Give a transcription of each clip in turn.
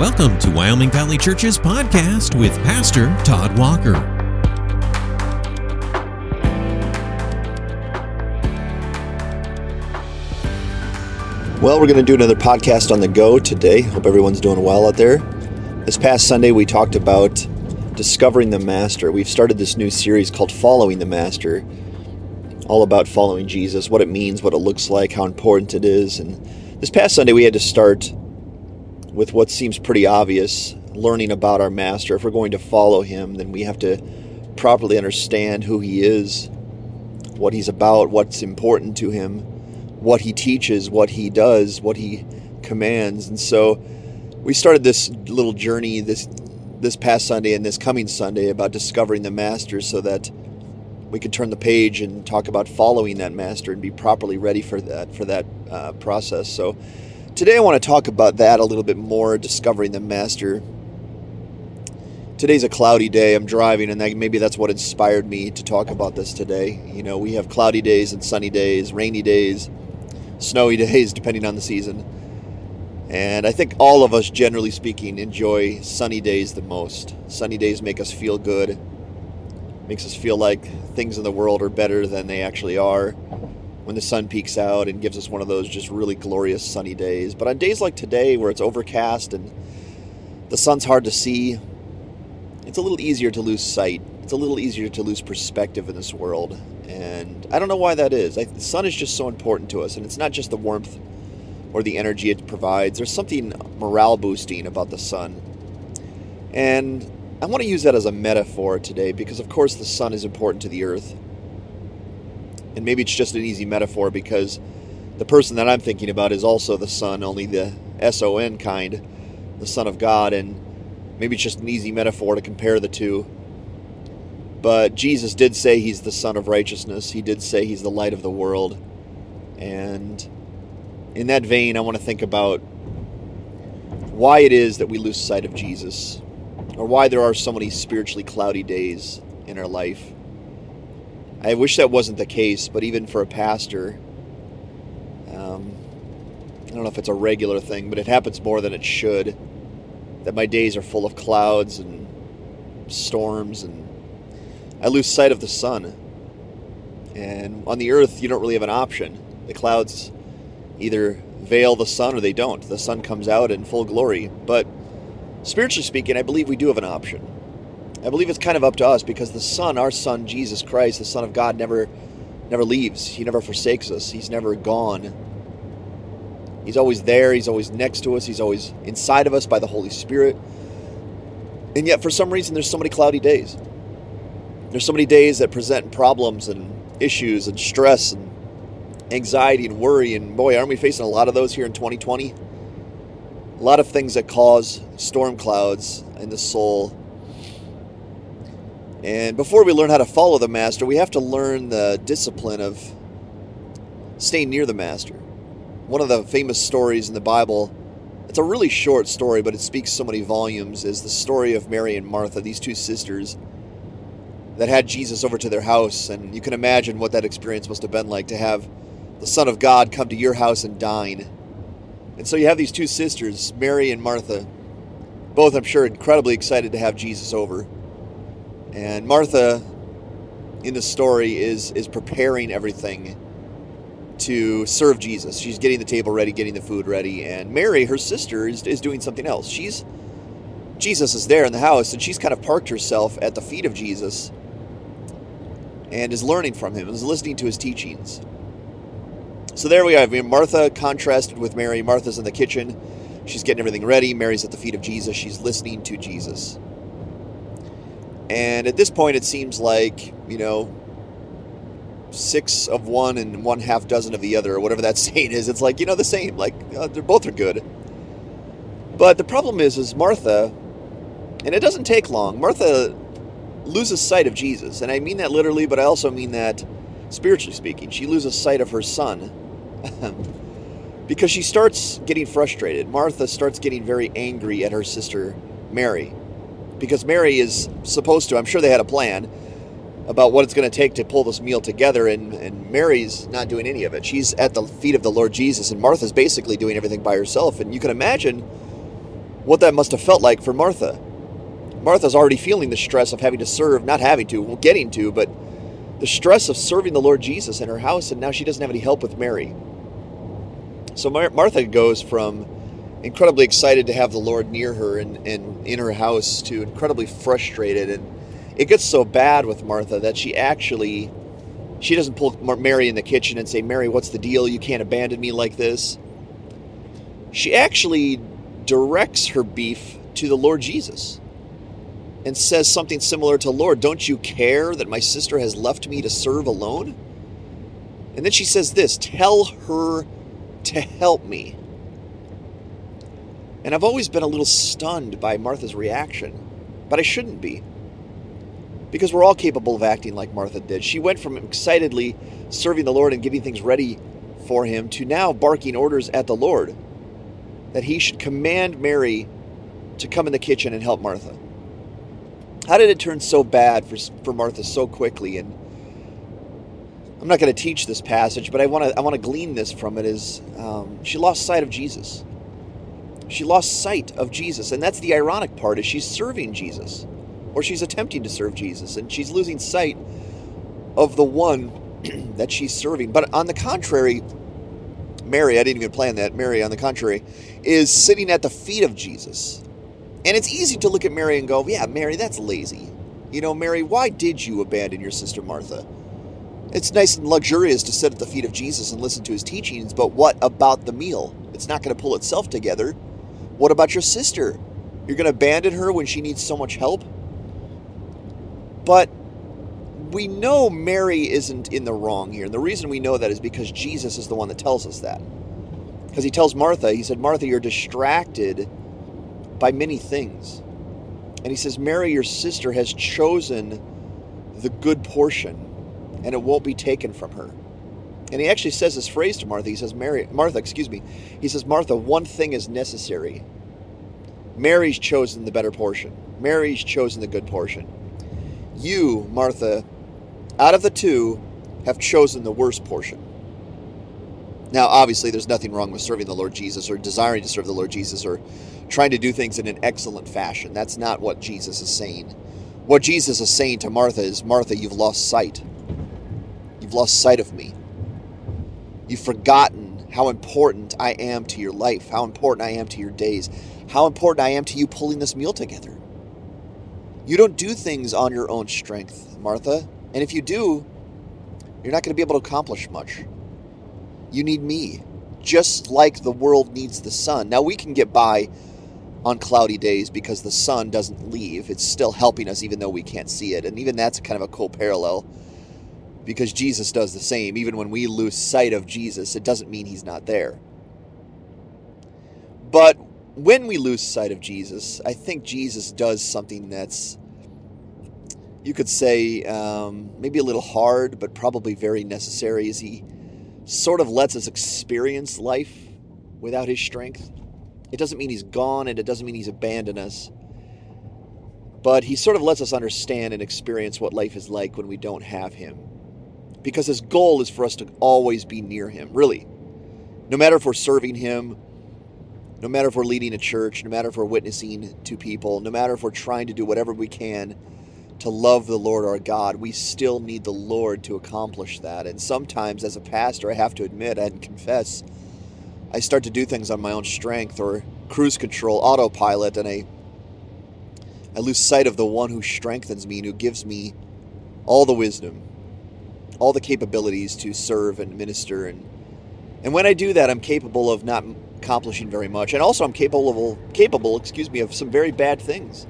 Welcome to Wyoming Valley Church's podcast with Pastor Todd Walker. Well, we're going to do another podcast on the go today. Hope everyone's doing well out there. This past Sunday, we talked about discovering the Master. We've started this new series called Following the Master, all about following Jesus, what it means, what it looks like, how important it is. And this past Sunday, we had to start with what seems pretty obvious learning about our Master. If we're going to follow him, then we have to properly understand who he is, what he's about, what's important to him what he teaches, what he does, what he commands. And so we started this little journey this this past Sunday and this coming Sunday about discovering the master so that we could turn the page and talk about following that master and be properly ready for that for that uh, process. So today I want to talk about that a little bit more, discovering the master. Today's a cloudy day. I'm driving, and that, maybe that's what inspired me to talk about this today. You know, we have cloudy days and sunny days, rainy days snowy days, depending on the season. And I think all of us, generally speaking, enjoy sunny days the most. Sunny days make us feel good, makes us feel like things in the world are better than they actually are when the sun peeks out and gives us one of those just really glorious sunny days. But on days like today, where it's overcast and the sun's hard to see, it's a little easier to lose sight. It's a little easier to lose perspective in this world. And I don't know why that is. I, the sun is just so important to us, and it's not just the warmth or the energy it provides. There's something morale boosting about the sun. And I want to use that as a metaphor today because, of course, the sun is important to the earth. And maybe it's just an easy metaphor because the person that I'm thinking about is also the Son, only the S O N kind, the Son of God. And maybe it's just an easy metaphor to compare the two. But Jesus did say he's the Son of righteousness. He did say he's the light of the world. And in that vein, I want to think about why it is that we lose sight of Jesus, or why there are so many spiritually cloudy days in our life. I wish that wasn't the case, but even for a pastor, um, I don't know if it's a regular thing, but it happens more than it should. That my days are full of clouds and storms and I lose sight of the sun. And on the earth, you don't really have an option. The clouds either veil the sun or they don't. The sun comes out in full glory. But spiritually speaking, I believe we do have an option. I believe it's kind of up to us because the Son, our Son, Jesus Christ, the Son of God, never never leaves. He never forsakes us. He's never gone. He's always there. He's always next to us. He's always inside of us by the Holy Spirit. And yet, for some reason, there's so many cloudy days. There's so many days that present problems and issues and stress and anxiety and worry. And boy, aren't we facing a lot of those here in 2020? A lot of things that cause storm clouds in the soul. And before we learn how to follow the Master, we have to learn the discipline of staying near the Master. One of the famous stories in the Bible, it's a really short story, but it speaks so many volumes, is the story of Mary and Martha, these two sisters that had Jesus over to their house. And you can imagine what that experience must have been like to have the Son of God come to your house and dine. And so you have these two sisters, Mary and Martha, both, I'm sure, incredibly excited to have Jesus over. And Martha, in the story, is, is preparing everything to serve Jesus. She's getting the table ready, getting the food ready. And Mary, her sister, is, is doing something else. She's Jesus is there in the house, and she's kind of parked herself at the feet of Jesus and is learning from him, is listening to his teachings. So there we have Martha contrasted with Mary. Martha's in the kitchen. She's getting everything ready. Mary's at the feet of Jesus. She's listening to Jesus. And at this point, it seems like, you know, six of one and one half dozen of the other, or whatever that saying is. It's like, you know, the same. Like, uh, they're both are good. But the problem is, is Martha, and it doesn't take long, Martha loses sight of Jesus. And I mean that literally, but I also mean that spiritually speaking. She loses sight of her son because she starts getting frustrated. Martha starts getting very angry at her sister Mary because Mary is supposed to, I'm sure they had a plan about what it's going to take to pull this meal together, and, and Mary's not doing any of it. She's at the feet of the Lord Jesus, and Martha's basically doing everything by herself. And you can imagine what that must have felt like for Martha. Martha's already feeling the stress of having to serve, not having to, well, getting to, but the stress of serving the Lord Jesus in her house, and now she doesn't have any help with Mary. So Mar- Martha goes from incredibly excited to have the Lord near her and, and in her house to incredibly frustrated. And it gets so bad with Martha that she actually she doesn't pull Mary in the kitchen and say, Mary, what's the deal? You can't abandon me like this. She actually directs her beef to the Lord Jesus and says something similar to, Lord, don't you care that my sister has left me to serve alone? And then she says this tell her to help me. And I've always been a little stunned by Martha's reaction, but I shouldn't be. Because we're all capable of acting like Martha did. She went from excitedly serving the Lord and getting things ready for him to now barking orders at the Lord that he should command Mary to come in the kitchen and help Martha. How did it turn so bad for, for Martha so quickly? And I'm not going to teach this passage, but I want to I want to glean this from it. Is um, she lost sight of Jesus? She lost sight of Jesus, and that's the ironic part. Is she's serving Jesus, or she's attempting to serve Jesus, and she's losing sight of the one that she's serving. But on the contrary, Mary, I didn't even plan that. Mary, on the contrary, is sitting at the feet of Jesus, and it's easy to look at Mary and go, "Yeah, Mary, that's lazy." You know, Mary, why did you abandon your sister Martha? It's nice and luxurious to sit at the feet of Jesus and listen to his teachings, but what about the meal? It's not going to pull itself together. What about your sister? You're going to abandon her when she needs so much help? But we know Mary isn't in the wrong here. And the reason we know that is because Jesus is the one that tells us that. Because he tells Martha, he said, Martha, you're distracted by many things. And he says, Mary, your sister, has chosen the good portion and it won't be taken from her. And he actually says this phrase to Martha. He says, Mary, Martha, excuse me. He says, Martha, one thing is necessary. Mary's chosen the better portion. Mary's chosen the good portion. You, Martha, out of the two, have chosen the worst portion. Now, obviously, there's nothing wrong with serving the Lord Jesus or desiring to serve the Lord Jesus or trying to do things in an excellent fashion. That's not what Jesus is saying. What Jesus is saying to Martha is, Martha, you've lost sight You've lost sight of me. You've forgotten how important I am to your life, how important I am to your days, how important I am to you pulling this meal together. You don't do things on your own strength, Martha. And if you do, you're not going to be able to accomplish much. You need me, just like the world needs the sun. Now, we can get by on cloudy days because the sun doesn't leave. It's still helping us even though we can't see it. And even that's kind of a cool parallel because Jesus does the same. Even when we lose sight of Jesus, it doesn't mean he's not there. But when we lose sight of Jesus, I think Jesus does something that's, you could say, um, maybe a little hard, but probably very necessary, is he sort of lets us experience life without his strength. It doesn't mean he's gone and it doesn't mean he's abandoned us. But he sort of lets us understand and experience what life is like when we don't have him because his goal is for us to always be near him, really. No matter if we're serving him, no matter if we're leading a church, no matter if we're witnessing to people, no matter if we're trying to do whatever we can to love the Lord our God, we still need the Lord to accomplish that. And sometimes, as a pastor, I have to admit and confess, I start to do things on my own strength or cruise control, autopilot, and I, I lose sight of the one who strengthens me and who gives me all the wisdom all the capabilities to serve and minister. And and when I do that I'm capable of not accomplishing very much. And also I'm capable of capable excuse me of some very bad things.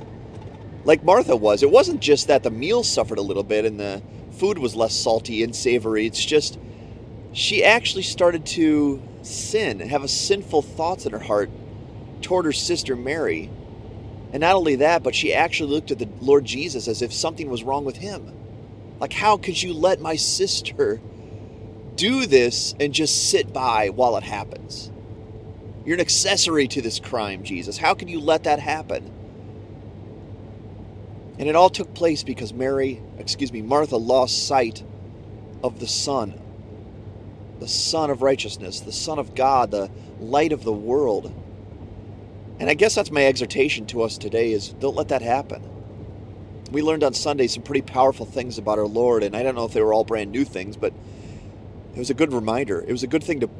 Like Martha was it wasn't just that the meal suffered a little bit and the food was less salty and savory. It's just she actually started to sin and have a sinful thoughts in her heart toward her sister Mary. And not only that but she actually looked at the Lord Jesus as if something was wrong with him like, how could you let my sister do this and just sit by while it happens? You're an accessory to this crime, Jesus. How can you let that happen? And it all took place because Mary, excuse me, Martha lost sight of the Son, the Son of righteousness, the Son of God, the light of the world. And I guess that's my exhortation to us today is don't let that happen. We learned on Sunday some pretty powerful things about our Lord, and I don't know if they were all brand new things, but it was a good reminder. It was a good thing to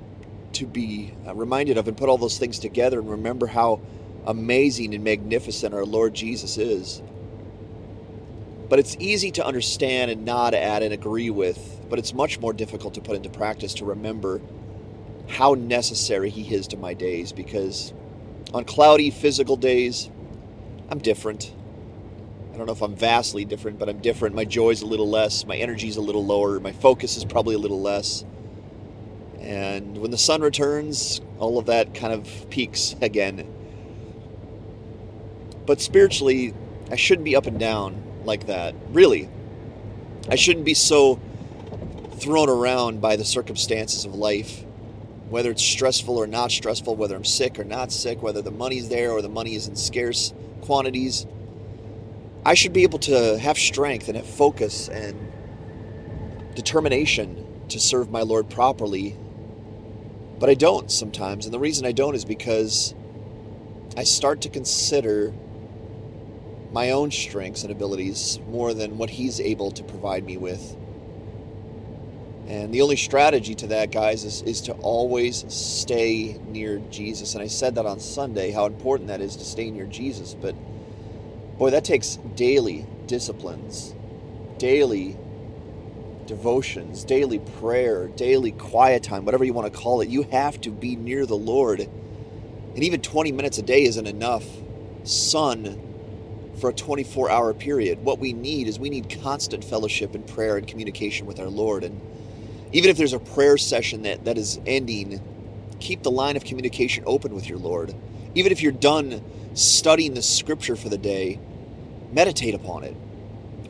to be uh, reminded of and put all those things together and remember how amazing and magnificent our Lord Jesus is. But it's easy to understand and nod at and agree with, but it's much more difficult to put into practice to remember how necessary He is to my days because on cloudy physical days, I'm different. I don't know if I'm vastly different, but I'm different. My joy's a little less, my energy's a little lower, my focus is probably a little less. And when the sun returns, all of that kind of peaks again. But spiritually, I shouldn't be up and down like that. Really. I shouldn't be so thrown around by the circumstances of life whether it's stressful or not stressful, whether I'm sick or not sick, whether the money's there or the money is in scarce quantities. I should be able to have strength and have focus and determination to serve my Lord properly. But I don't sometimes. And the reason I don't is because I start to consider my own strengths and abilities more than what He's able to provide me with. And the only strategy to that, guys, is, is to always stay near Jesus. And I said that on Sunday, how important that is to stay near Jesus. But boy, that takes daily disciplines, daily devotions, daily prayer, daily quiet time, whatever you want to call it. You have to be near the Lord. And even 20 minutes a day isn't enough. Sun for a 24 hour period. What we need is we need constant fellowship and prayer and communication with our Lord. And even if there's a prayer session that, that is ending, keep the line of communication open with your Lord. Even if you're done studying the scripture for the day, meditate upon it.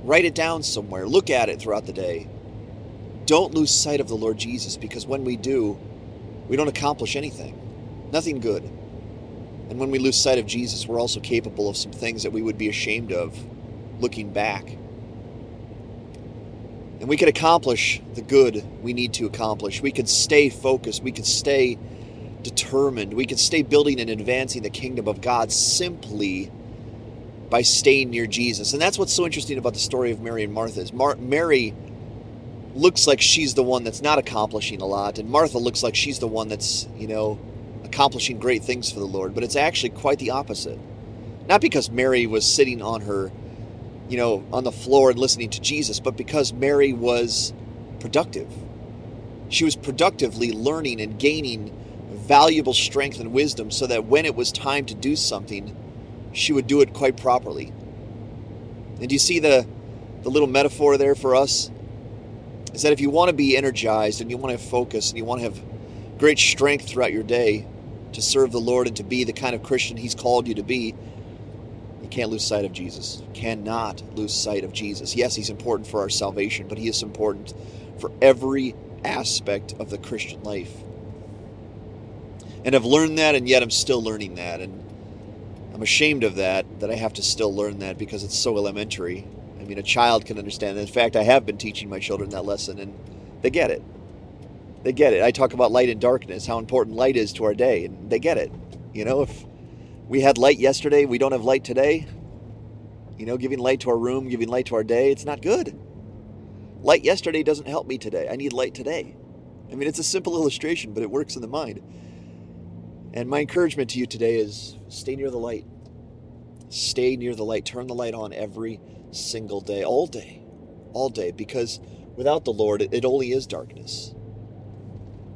Write it down somewhere. Look at it throughout the day. Don't lose sight of the Lord Jesus because when we do, we don't accomplish anything. Nothing good. And when we lose sight of Jesus, we're also capable of some things that we would be ashamed of looking back. And we could accomplish the good we need to accomplish. We could stay focused. We could stay determined. We can stay building and advancing the kingdom of God simply by staying near Jesus. And that's what's so interesting about the story of Mary and Martha is Mar- Mary looks like she's the one that's not accomplishing a lot and Martha looks like she's the one that's, you know, accomplishing great things for the Lord, but it's actually quite the opposite. Not because Mary was sitting on her you know, on the floor and listening to Jesus, but because Mary was productive. She was productively learning and gaining valuable strength and wisdom so that when it was time to do something, she would do it quite properly. And do you see the, the little metaphor there for us? Is that if you want to be energized and you want to have focus and you want to have great strength throughout your day to serve the Lord and to be the kind of Christian He's called you to be, you can't lose sight of Jesus. Cannot lose sight of Jesus. Yes, he's important for our salvation, but he is important for every aspect of the Christian life. And I've learned that, and yet I'm still learning that. And I'm ashamed of that, that I have to still learn that because it's so elementary. I mean, a child can understand. In fact, I have been teaching my children that lesson, and they get it. They get it. I talk about light and darkness, how important light is to our day, and they get it. You know, if we had light yesterday, we don't have light today. You know, giving light to our room, giving light to our day, it's not good. Light yesterday doesn't help me today. I need light today. I mean, it's a simple illustration, but it works in the mind. And my encouragement to you today is stay near the light. Stay near the light. Turn the light on every single day, all day, all day, because without the Lord, it only is darkness.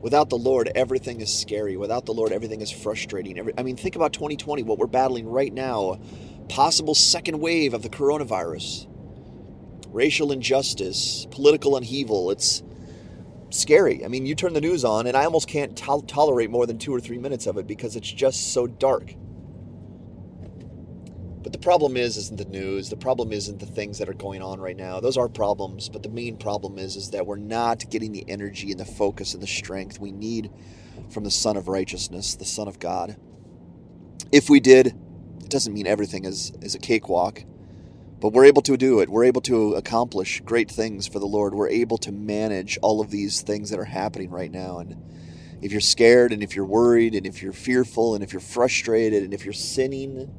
Without the Lord, everything is scary. Without the Lord, everything is frustrating. I mean, think about 2020, what we're battling right now possible second wave of the coronavirus, racial injustice, political upheaval. It's scary. I mean, you turn the news on, and I almost can't to- tolerate more than two or three minutes of it because it's just so dark. But the problem is isn't the news. The problem isn't the things that are going on right now. Those are problems, but the main problem is is that we're not getting the energy and the focus and the strength we need from the Son of Righteousness, the Son of God. If we did, it doesn't mean everything is, is a cakewalk, but we're able to do it. We're able to accomplish great things for the Lord. We're able to manage all of these things that are happening right now. And if you're scared and if you're worried and if you're fearful and if you're frustrated and if you're sinning,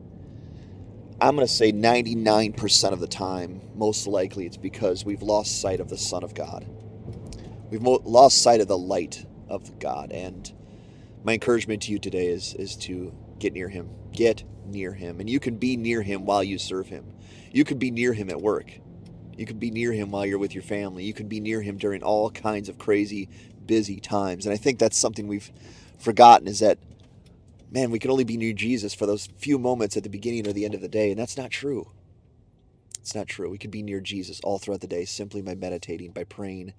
I'm going to say 99% of the time, most likely it's because we've lost sight of the Son of God. We've lost sight of the light of God. And my encouragement to you today is, is to get near Him. Get near Him. And you can be near Him while you serve Him. You could be near Him at work. You could be near Him while you're with your family. You could be near Him during all kinds of crazy, busy times. And I think that's something we've forgotten is that man, we can only be near Jesus for those few moments at the beginning or the end of the day. And that's not true. It's not true. We can be near Jesus all throughout the day simply by meditating, by praying,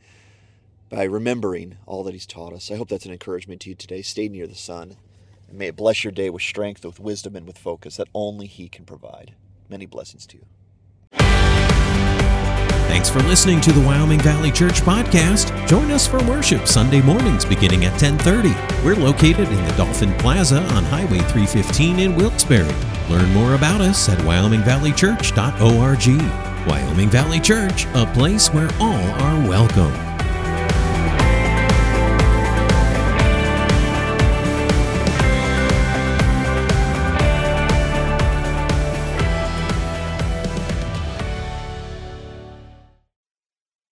by remembering all that He's taught us. I hope that's an encouragement to you today. Stay near the Son. And may it bless your day with strength, with wisdom, and with focus that only He can provide. Many blessings to you. Thanks for listening to the Wyoming Valley Church podcast. Join us for worship Sunday mornings beginning at 10:30. We're located in the Dolphin Plaza on Highway 315 in Wilkes-Barre. Learn more about us at wyomingvalleychurch.org. Wyoming Valley Church, a place where all are welcome.